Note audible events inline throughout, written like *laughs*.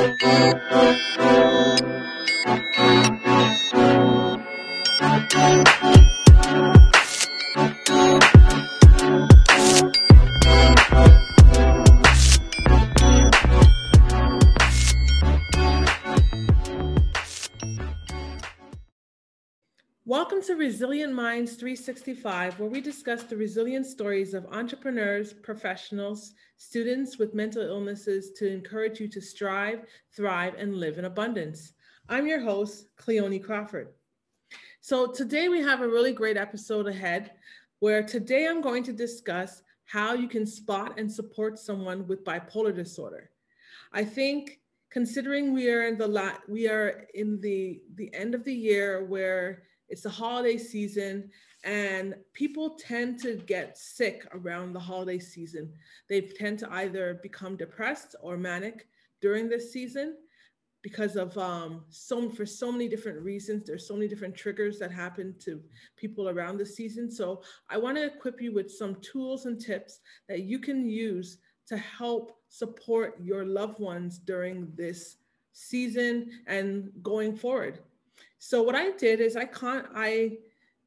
Música Minds 365, where we discuss the resilient stories of entrepreneurs, professionals, students with mental illnesses to encourage you to strive, thrive, and live in abundance. I'm your host, Cleone Crawford. So today we have a really great episode ahead where today I'm going to discuss how you can spot and support someone with bipolar disorder. I think considering we are in the la- we are in the the end of the year where it's the holiday season, and people tend to get sick around the holiday season. They tend to either become depressed or manic during this season because of um, so for so many different reasons. There's so many different triggers that happen to people around the season. So I want to equip you with some tools and tips that you can use to help support your loved ones during this season and going forward. So what I did is I con- I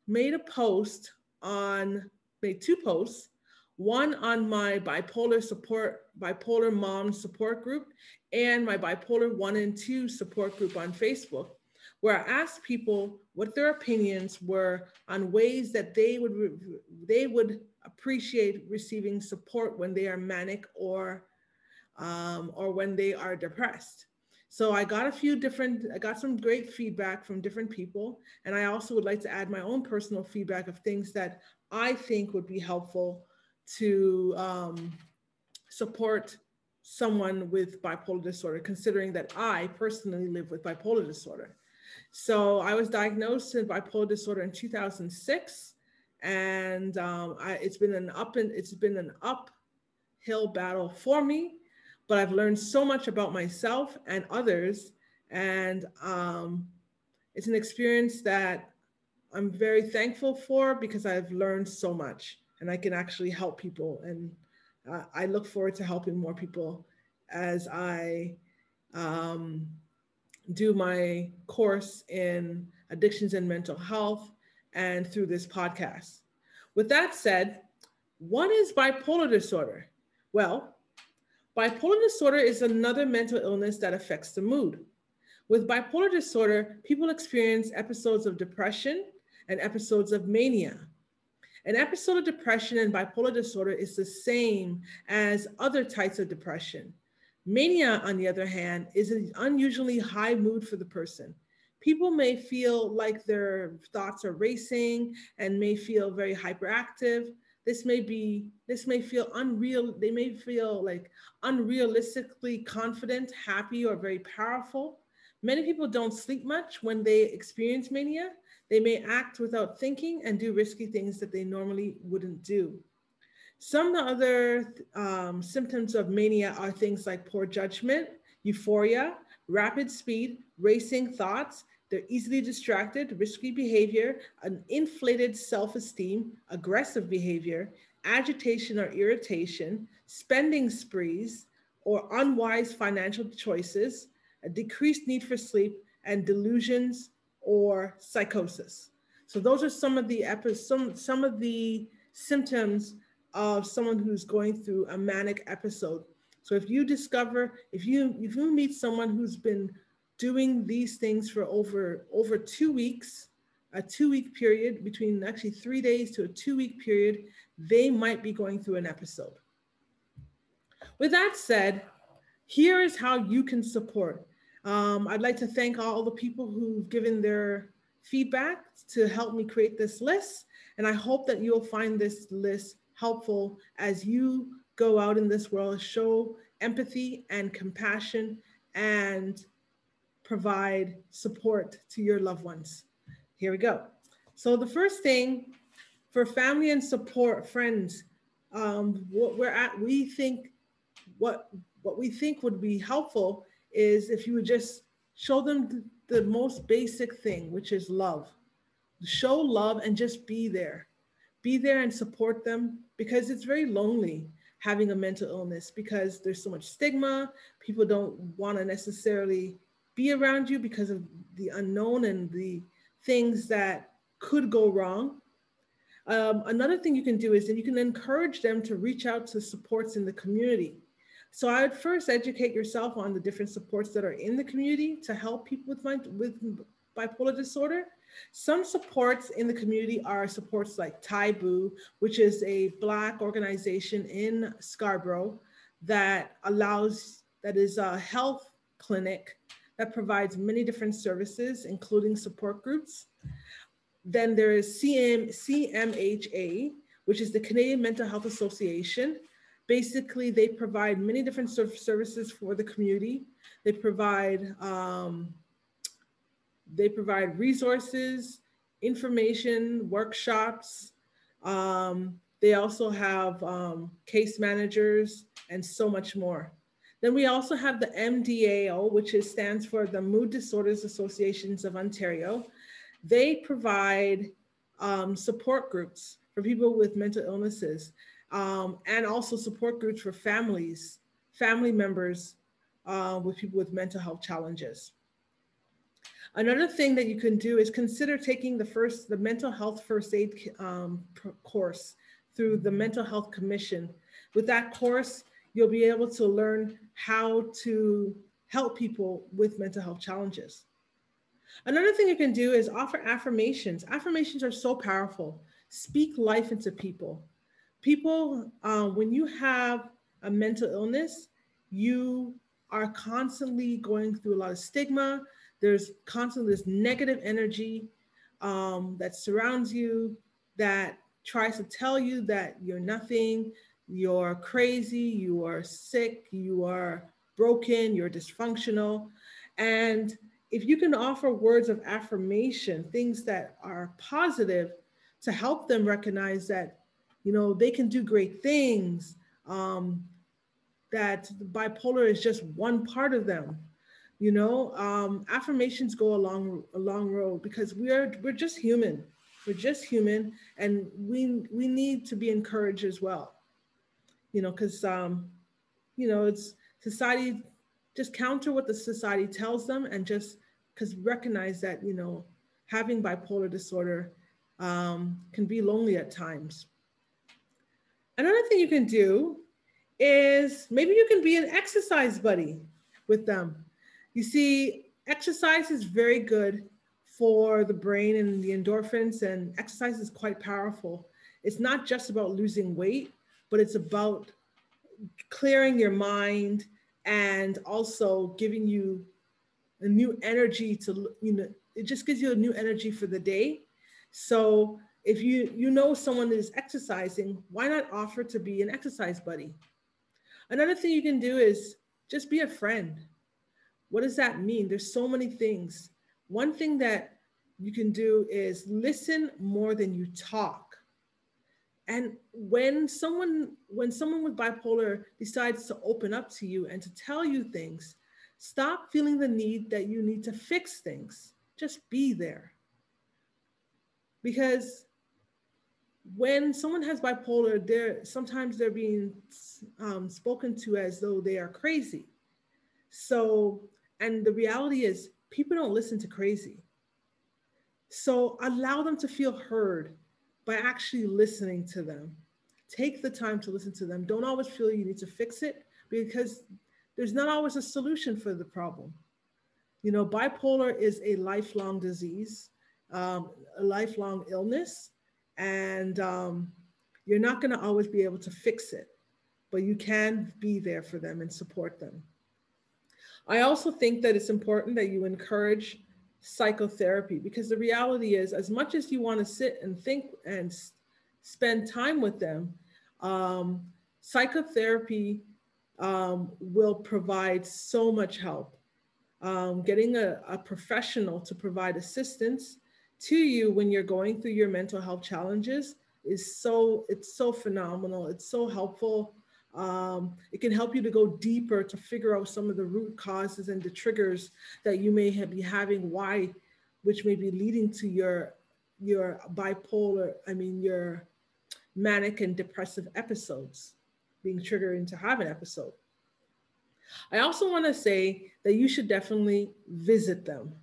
made a post on made two posts, one on my bipolar support bipolar mom support group and my bipolar 1 and 2 support group on Facebook where I asked people what their opinions were on ways that they would they would appreciate receiving support when they are manic or um, or when they are depressed. So I got a few different, I got some great feedback from different people. And I also would like to add my own personal feedback of things that I think would be helpful to um, support someone with bipolar disorder, considering that I personally live with bipolar disorder. So I was diagnosed with bipolar disorder in 2006, and um, I, it's been an up and it's been an uphill battle for me but I've learned so much about myself and others. And um, it's an experience that I'm very thankful for because I've learned so much and I can actually help people. And uh, I look forward to helping more people as I um, do my course in addictions and mental health and through this podcast. With that said, what is bipolar disorder? Well, Bipolar disorder is another mental illness that affects the mood. With bipolar disorder, people experience episodes of depression and episodes of mania. An episode of depression and bipolar disorder is the same as other types of depression. Mania, on the other hand, is an unusually high mood for the person. People may feel like their thoughts are racing and may feel very hyperactive, this may be this may feel unreal they may feel like unrealistically confident happy or very powerful. Many people don't sleep much when they experience mania. They may act without thinking and do risky things that they normally wouldn't do. Some other um, symptoms of mania are things like poor judgment euphoria rapid speed racing thoughts they're easily distracted, risky behavior, an inflated self esteem, aggressive behavior, agitation or irritation, spending sprees, or unwise financial choices, a decreased need for sleep, and delusions or psychosis. So those are some of the epi- some some of the symptoms of someone who's going through a manic episode. So if you discover if you if you meet someone who's been doing these things for over over two weeks, a two week period between actually three days to a two week period, they might be going through an episode. With that said, here is how you can support. Um, I'd like to thank all the people who've given their feedback to help me create this list. And I hope that you'll find this list helpful as you go out in this world, show empathy and compassion and provide support to your loved ones. Here we go. So the first thing for family and support friends, um, what we're at, we think what what we think would be helpful is if you would just show them the most basic thing, which is love. Show love and just be there. Be there and support them because it's very lonely having a mental illness because there's so much stigma. People don't want to necessarily be around you because of the unknown and the things that could go wrong. Um, another thing you can do is that you can encourage them to reach out to supports in the community. So I would first educate yourself on the different supports that are in the community to help people with, with bipolar disorder. Some supports in the community are supports like Taibu, which is a Black organization in Scarborough that allows, that is a health clinic that provides many different services, including support groups. Then there is CM, CMHA, which is the Canadian Mental Health Association, basically they provide many different services for the community. They provide um, they provide resources, information, workshops. Um, they also have um, case managers and so much more. Then we also have the MDAO, which is, stands for the Mood Disorders Associations of Ontario. They provide um, support groups for people with mental illnesses um, and also support groups for families, family members uh, with people with mental health challenges. Another thing that you can do is consider taking the first, the mental health first aid um, course through the Mental Health Commission. With that course, you'll be able to learn how to help people with mental health challenges. Another thing you can do is offer affirmations. Affirmations are so powerful. Speak life into people people, um, when you have a mental illness, you are constantly going through a lot of stigma. There's constantly this negative energy um, that surrounds you that tries to tell you that you're nothing, you're crazy, you are sick, you are broken, you're dysfunctional. And if you can offer words of affirmation, things that are positive to help them recognize that you know, they can do great things. Um, that bipolar is just one part of them. You know, um, affirmations go a long, a long road because we're we're just human. We're just human, and we we need to be encouraged as well. You know, because um, you know, it's society just counter what the society tells them, and just because recognize that you know having bipolar disorder um, can be lonely at times. Another thing you can do is maybe you can be an exercise buddy with them. You see, exercise is very good for the brain and the endorphins, and exercise is quite powerful. It's not just about losing weight, but it's about clearing your mind and also giving you a new energy to, you know, it just gives you a new energy for the day. So if you you know someone that is exercising why not offer to be an exercise buddy? Another thing you can do is just be a friend. What does that mean? There's so many things. One thing that you can do is listen more than you talk and when someone when someone with bipolar decides to open up to you and to tell you things stop feeling the need that you need to fix things just be there because when someone has bipolar, they're sometimes they're being um, spoken to as though they are crazy. So, and the reality is, people don't listen to crazy. So, allow them to feel heard by actually listening to them. Take the time to listen to them. Don't always feel you need to fix it because there's not always a solution for the problem. You know, bipolar is a lifelong disease, um, a lifelong illness and um, you're not going to always be able to fix it, but you can be there for them and support them. I also think that it's important that you encourage psychotherapy because the reality is, as much as you want to sit and think and spend time with them, um, psychotherapy um, will provide so much help. Um, getting a, a professional to provide assistance to you when you're going through your mental health challenges is so it's so phenomenal it's so helpful um, it can help you to go deeper to figure out some of the root causes and the triggers that you may be having why which may be leading to your your bipolar i mean your manic and depressive episodes being triggered into have an episode. I also want to say that you should definitely visit them.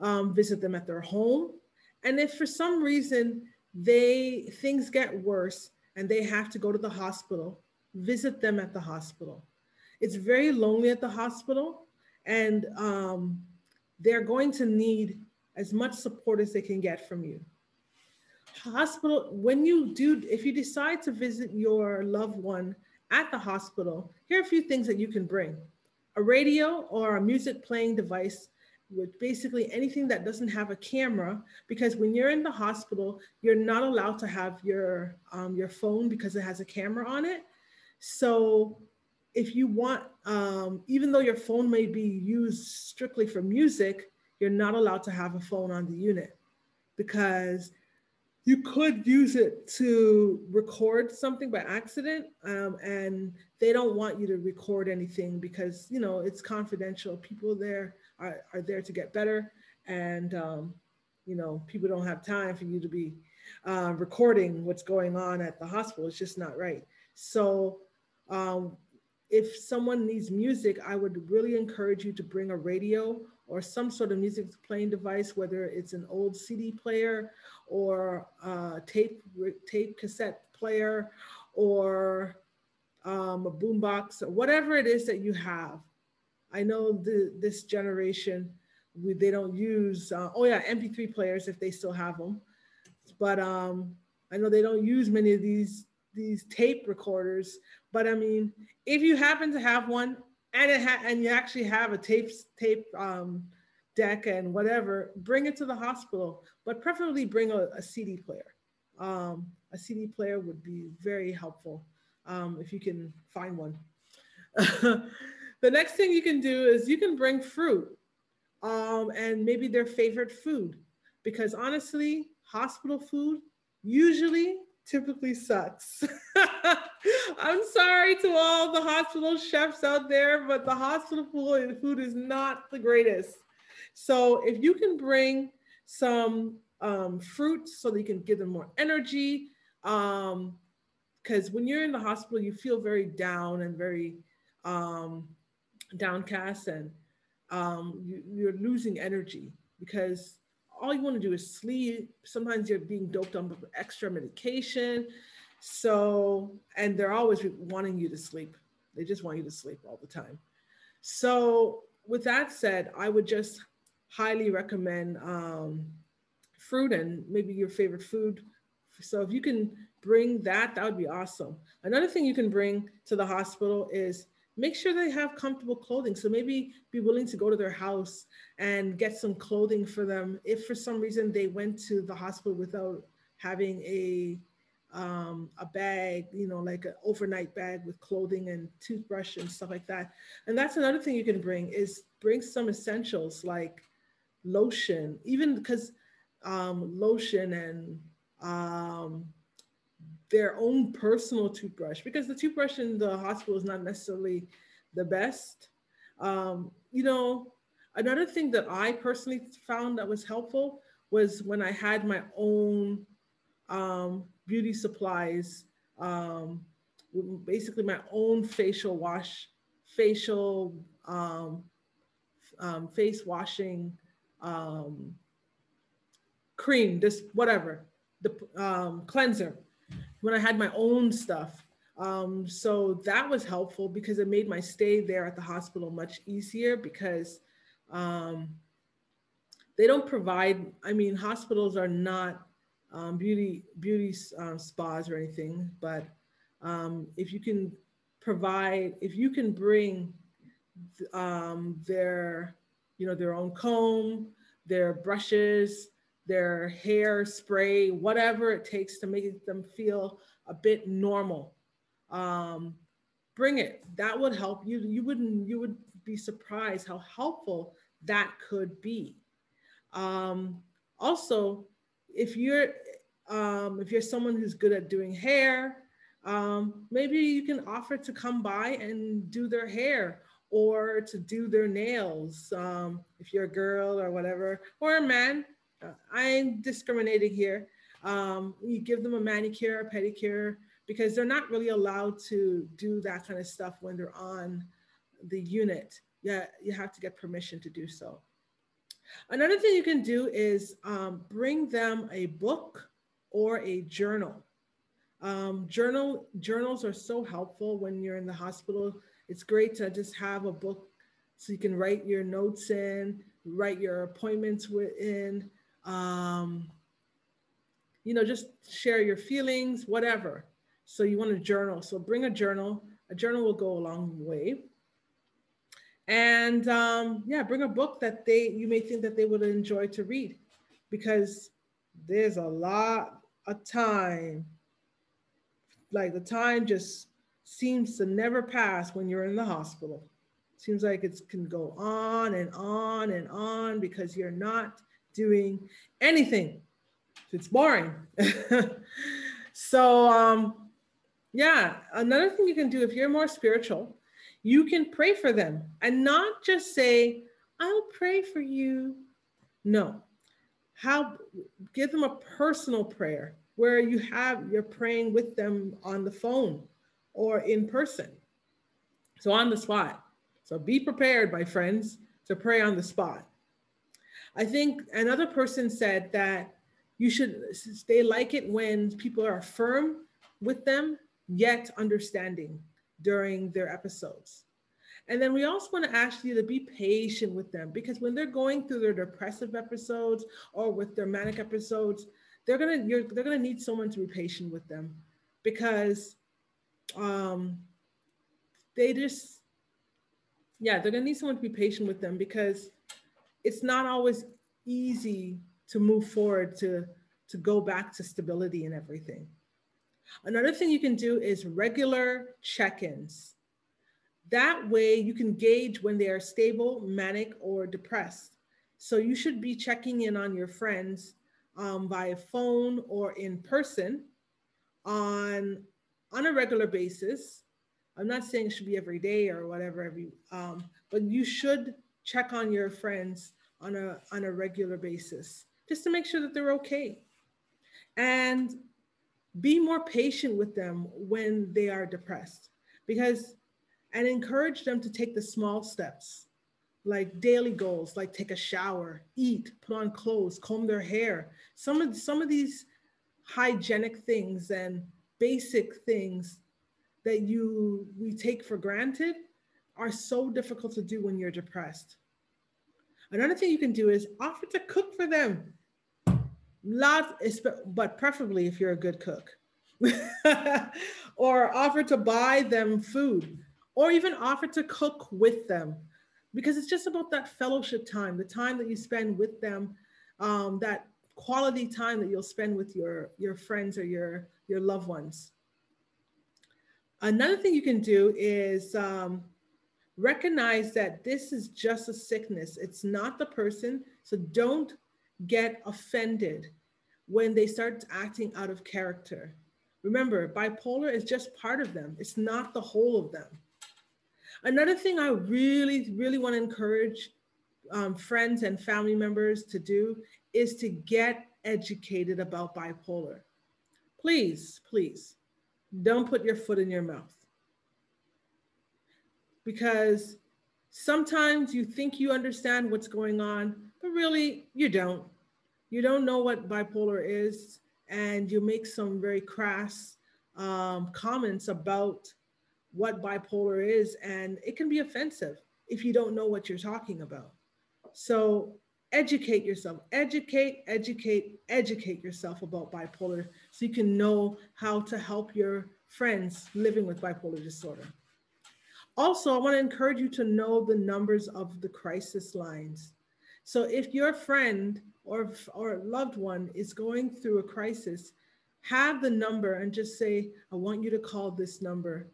Um, visit them at their home. And if for some reason they things get worse and they have to go to the hospital, visit them at the hospital. It's very lonely at the hospital, and um, they're going to need as much support as they can get from you. Hospital, when you do, if you decide to visit your loved one at the hospital, here are a few things that you can bring a radio or a music playing device with basically anything that doesn't have a camera because when you're in the hospital you're not allowed to have your um, your phone because it has a camera on it so if you want um, even though your phone may be used strictly for music you're not allowed to have a phone on the unit because you could use it to record something by accident um, and they don't want you to record anything because you know it's confidential. People there are, are there to get better and um, you know people don't have time for you to be uh, recording what's going on at the hospital. It's just not right. So um, if someone needs music i would really encourage you to bring a radio or some sort of music playing device whether it's an old cd player or a tape tape cassette player or um, a boombox or whatever it is that you have I know the, this generation, we, they don't use, uh, oh yeah, MP3 players if they still have them. But um, I know they don't use many of these these tape recorders. But I mean, if you happen to have one and it ha- and you actually have a tape tape um, deck and whatever, bring it to the hospital. But preferably bring a, a CD player. Um, a CD player would be very helpful um, if you can find one. *laughs* The next thing you can do is you can bring fruit um, and maybe their favorite food. Because honestly, hospital food usually typically sucks. *laughs* I'm sorry to all the hospital chefs out there, but the hospital food is not the greatest. So if you can bring some um, so that you can give them more energy, because um, when you're in the hospital, you feel very down and very um, downcast and um, you, are losing energy because all you want to do is sleep. Sometimes you're being doped on extra medication. So, and they're always wanting you to sleep. They just want you to sleep all the time. So, with that said, I would just highly recommend um, fruit and maybe your favorite food. So, if you can bring that, that would be awesome. Another thing you can bring to the hospital is make sure they have comfortable clothing. So maybe be willing to go to their house and get some clothing for them. If for some reason they went to the hospital without having a um, a bag, you know, like an overnight bag with clothing and toothbrush and stuff like that. And that's another thing you can bring is bring some essentials like lotion, even because um, lotion and um, their own personal toothbrush because the toothbrush in the hospital is not necessarily the best. Um, you know, another thing that I personally found that was helpful was when I had my own um, beauty supplies, um, basically my own facial wash, facial um, um, face washing um, cream, this whatever, the cleanser when I had my own stuff. Um, so that was helpful because it made my stay there at the hospital much easier because um, they don't provide, I mean, hospitals are not um, beauty, beauty uh, spas or anything, but um, if you can provide, if you can bring um, their, you know, their own comb, their brushes, their hair spray, whatever it takes to make them feel a bit normal. Um, bring it. That would help you. You wouldn't. You would be surprised how helpful that could be. Um, also, if you're um, if you're someone who's good at doing hair, um, maybe you can offer to come by and do their hair or to do their nails um, if you're a girl or whatever, or a man I'm discriminating here. Um, you give them a manicure, a pedicure, because they're not really allowed to do that kind of stuff when they're on the unit. Yeah, you have to get permission to do so. Another thing you can do is um, bring them a book or a journal. Um, journal journals are so helpful when you're in the hospital. It's great to just have a book so you can write your notes in, write your appointments in, um, you know, just share your feelings, whatever. So you want a journal. So bring a journal. A journal will go a long way. And um, yeah, bring a book that they you may think that they would enjoy to read, because there's a lot of time. Like the time just seems to never pass when you're in the hospital. Seems like it can go on and on and on because you're not doing anything. It's boring. *laughs* so um, yeah, another thing you can do if you're more spiritual, you can pray for them and not just say, I'll pray for you. No. How give them a personal prayer where you have you're praying with them on the phone or in person. So on the spot. So be prepared, my friends, to pray on the spot. I think another person said that you should they like it when people are firm with them yet understanding during their episodes. And then we also want to ask you to be patient with them because when they're going through their depressive episodes or with their manic episodes, they're gonna you're, they're gonna need someone to be patient with them because um, they just yeah they're gonna need someone to be patient with them because it's not always easy to move forward to to go back to stability and everything. Another thing you can do is regular check-ins. That way you can gauge when they are stable, manic, or depressed. So you should be checking in on your friends um, via phone or in person on, on a regular basis. I'm not saying it should be every day or whatever, every, um, but you should check on your friends on a, on a regular basis just to make sure that they're okay. And be more patient with them when they are depressed because and encourage them to take the small steps like daily goals like take a shower eat put on clothes comb their hair some of some of these hygienic things and basic things that you we take for granted are so difficult to do when you're depressed another thing you can do is offer to cook for them. Lot but preferably if you're a good cook. *laughs* Or offer to buy them food or even offer to cook with them. Because it's just about that fellowship time the time that you spend with them um, that quality time that you'll spend with your your friends or your your loved ones. Another thing you can do is um, recognize that this is just a sickness. It's not the person. So don't get offended when they start acting out of character. Remember bipolar is just part of them. It's not the whole of them. Another thing I really, really want to encourage um, friends and family members to do is to get educated about bipolar. Please, please don't put your foot in your mouth. Because sometimes you think you understand what's going on, but really you don't. You don't know what bipolar is, and you make some very crass um, comments about what bipolar is, and it can be offensive if you don't know what you're talking about. So educate yourself, educate, educate, educate yourself about bipolar so you can know how to help your friends living with bipolar disorder. Also, I want to encourage you to know the numbers of the crisis lines. So if your friend or, or loved one is going through a crisis, have the number and just say, I want you to call this number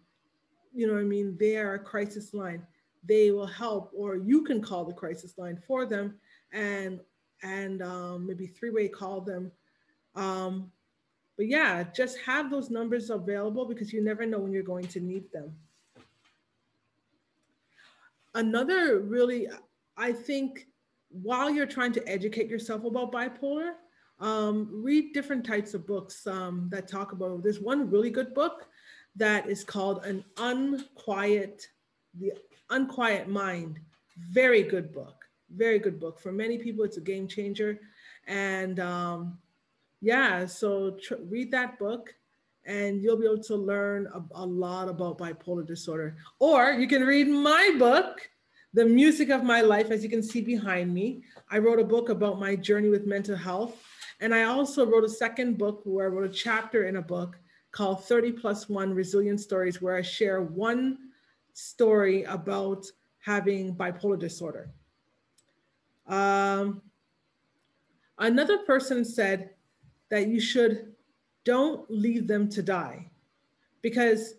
you know what I mean, they are a crisis line. They will help, or you can call the crisis line for them and and um, maybe three-way call them. Um, but yeah, just have those numbers available because you never know when you're going to need them. Another really, I think, while you're trying to educate yourself about bipolar, Um, read different types of books um, that talk about. There's one really good book that is called An Unquiet, The Unquiet Mind. Very good book. Very good book. For many people, it's a game changer. And um, yeah, so tr- read that book and you'll be able to learn a, a, lot about bipolar disorder. Or you can read my book, The Music of My Life, as you can see behind me. I wrote a book about my journey with mental health. And I also wrote a second book where I wrote a chapter in a book called 30 plus one resilient stories, where I share one story about having bipolar disorder. Um, another person said that you should don't leave them to die because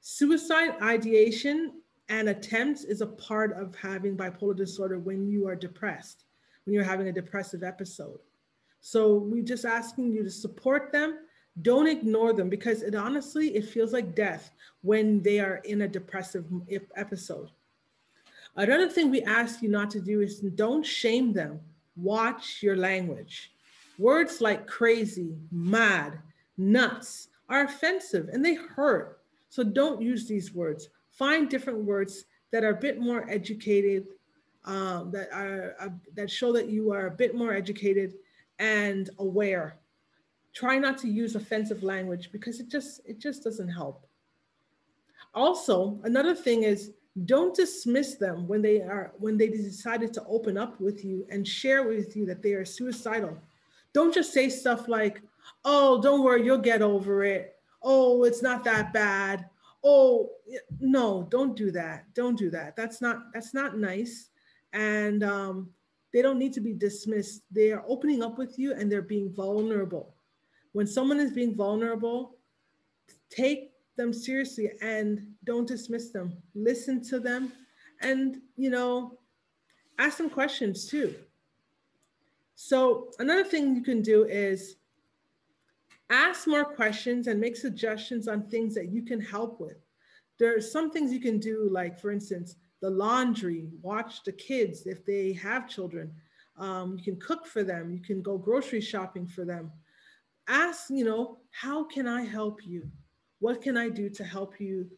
suicide ideation and attempts is a part of having bipolar disorder when you are depressed, when you're having a depressive episode. So we're just asking you to support them. Don't ignore them because it honestly, it feels like death when they are in a depressive episode. Another thing we ask you not to do is don't shame them. Watch your language. Words like crazy, mad, nuts are offensive and they hurt. So don't use these words. Find different words that are a bit more educated, um, that are uh, that show that you are a bit more educated and aware. Try not to use offensive language because it just it just doesn't help. Also, another thing is don't dismiss them when they are when they decided to open up with you and share with you that they are suicidal. Don't just say stuff like, oh, don't worry, you'll get over it. Oh, it's not that bad. Oh, no, don't do that. Don't do that. That's not that's not nice. And um, they don't need to be dismissed. They are opening up with you and they're being vulnerable. When someone is being vulnerable, take them seriously and don't dismiss them. Listen to them and, you know, ask them questions too. So another thing you can do is ask more questions and make suggestions on things that you can help with. There are some things you can do, like for instance, the laundry, watch the kids if they have children. Um, you can cook for them, you can go grocery shopping for them. Ask, you know, how can I help you? What can I do to help you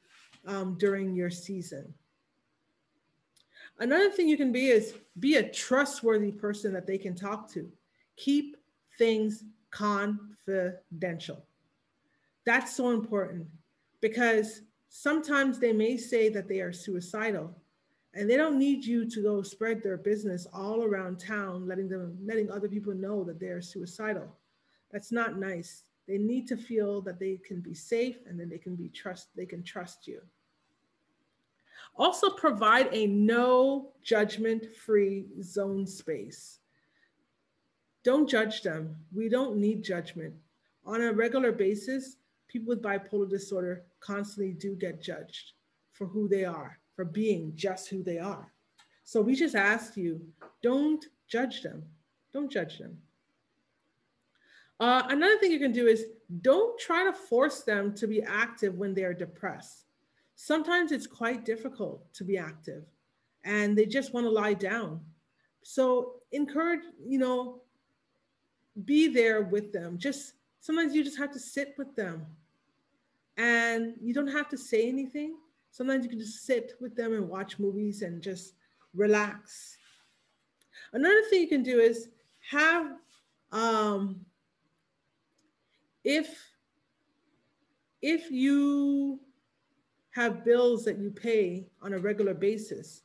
um, during your season? Another thing you can be is be a trustworthy person that they can talk to. Keep things confidential. That's so important because sometimes they may say that they are suicidal and they don't need you to go spread their business all around town, letting them letting other people know that they are suicidal. That's not nice. They need to feel that they can be safe and then they can be trust, they can trust you. Also provide a no judgment free zone space. Don't judge them. We don't need judgment. On a regular basis, people with bipolar disorder constantly do get judged for who they are, for being just who they are. So we just ask you, don't judge them. Don't judge them. Uh, another thing you can do is don't try to force them to be active when they're depressed. Sometimes it's quite difficult to be active and they just want to lie down. So encourage, you know, be there with them. Just sometimes you just have to sit with them and you don't have to say anything. Sometimes you can just sit with them and watch movies and just relax. Another thing you can do is have, um, if if you have bills that you pay on a regular basis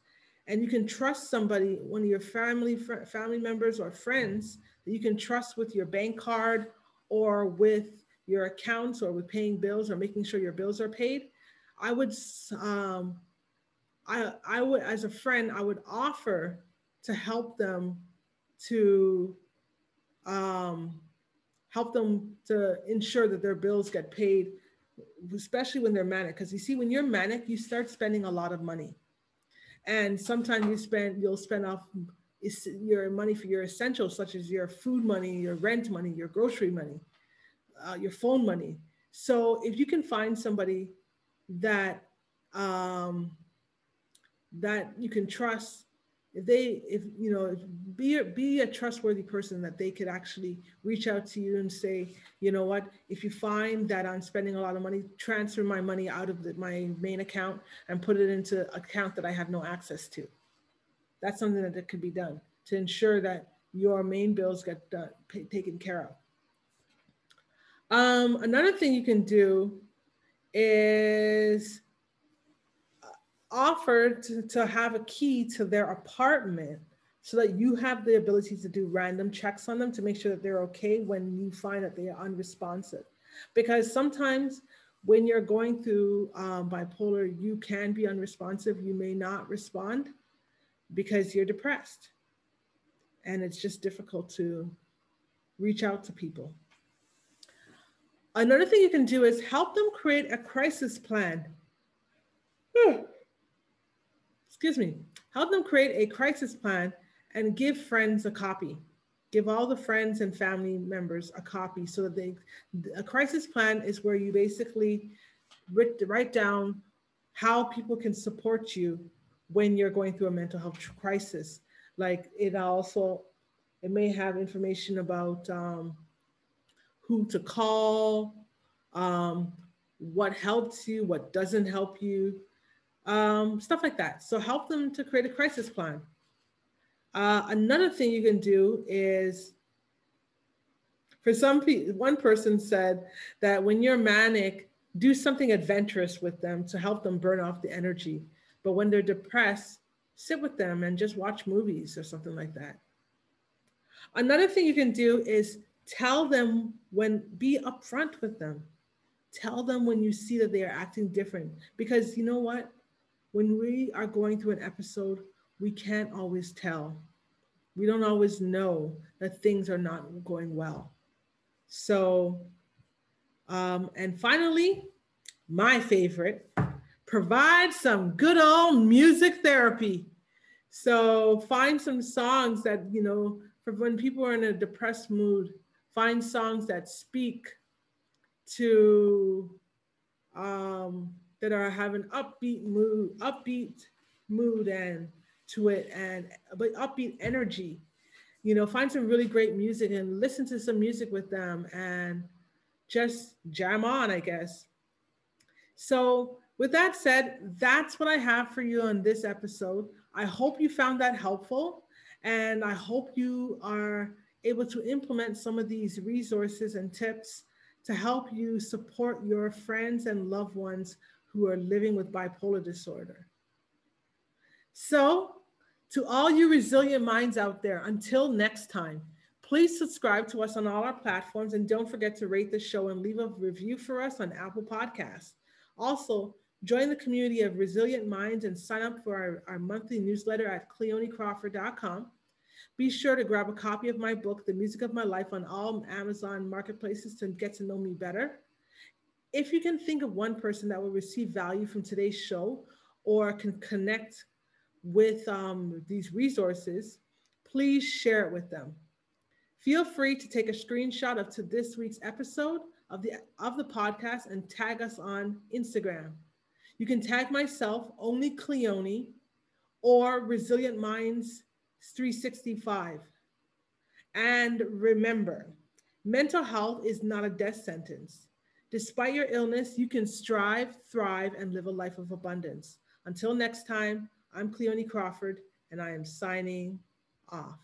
and you can trust somebody one of your family family members or friends that you can trust with your bank card or with your accounts or with paying bills or making sure your bills are paid, I would, um, I, I would, as a friend, I would offer to help them to um, help them to ensure that their bills get paid, especially when they're manic. Because you see, when you're manic, you start spending a lot of money, and sometimes you spend you'll spend off is your money for your essentials, such as your food money, your rent money, your grocery money, uh, your phone money. So if you can find somebody that um, that you can trust if they if you know be a, be a trustworthy person that they could actually reach out to you and say you know what if you find that i'm spending a lot of money transfer my money out of the, my main account and put it into account that i have no access to that's something that, that could be done to ensure that your main bills get done, pay, taken care of um, another thing you can do is offer to, to have a key to their apartment so that you have the ability to do random checks on them to make sure that they're okay when you find that they are unresponsive. Because sometimes when you're going through um, bipolar, you can be unresponsive. You may not respond because you're depressed. And it's just difficult to reach out to people. Another thing you can do is help them create a crisis plan. Hmm excuse me, help them create a crisis plan and give friends a copy. Give all the friends and family members a copy so that they, a crisis plan is where you basically write, write down how people can support you when you're going through a mental health crisis. Like it also, it may have information about um, who to call, um, what helps you, what doesn't help you, um, stuff like that. So help them to create a crisis plan. Uh, another thing you can do is, for some people, one person said that when you're manic, do something adventurous with them to help them burn off the energy. But when they're depressed, sit with them and just watch movies or something like that. Another thing you can do is tell them when, be upfront with them. Tell them when you see that they are acting different. Because you know what? when we are going through an episode, we can't always tell. We don't always know that things are not going well. So, um, and finally, my favorite, provide some good old music therapy. So find some songs that, you know, for when people are in a depressed mood, find songs that speak to um, that are having upbeat mood, upbeat mood and to it and but upbeat energy. You know, find some really great music and listen to some music with them and just jam on, I guess. So, with that said, that's what I have for you on this episode. I hope you found that helpful and I hope you are able to implement some of these resources and tips to help you support your friends and loved ones who are living with bipolar disorder. So, to all you resilient minds out there, until next time, please subscribe to us on all our platforms and don't forget to rate the show and leave a review for us on Apple Podcasts. Also, join the community of resilient minds and sign up for our, our monthly newsletter at cleonecrawford.com. Be sure to grab a copy of my book, The Music of My Life, on all Amazon marketplaces to get to know me better if you can think of one person that will receive value from today's show or can connect with um, these resources, please share it with them. Feel free to take a screenshot of to this week's episode of the of the podcast and tag us on Instagram. You can tag myself, only Cleone, or Resilient Minds 365. And remember, mental health is not a death sentence. Despite your illness, you can strive, thrive, and live a life of abundance. Until next time, I'm Cleone Crawford, and I am signing off.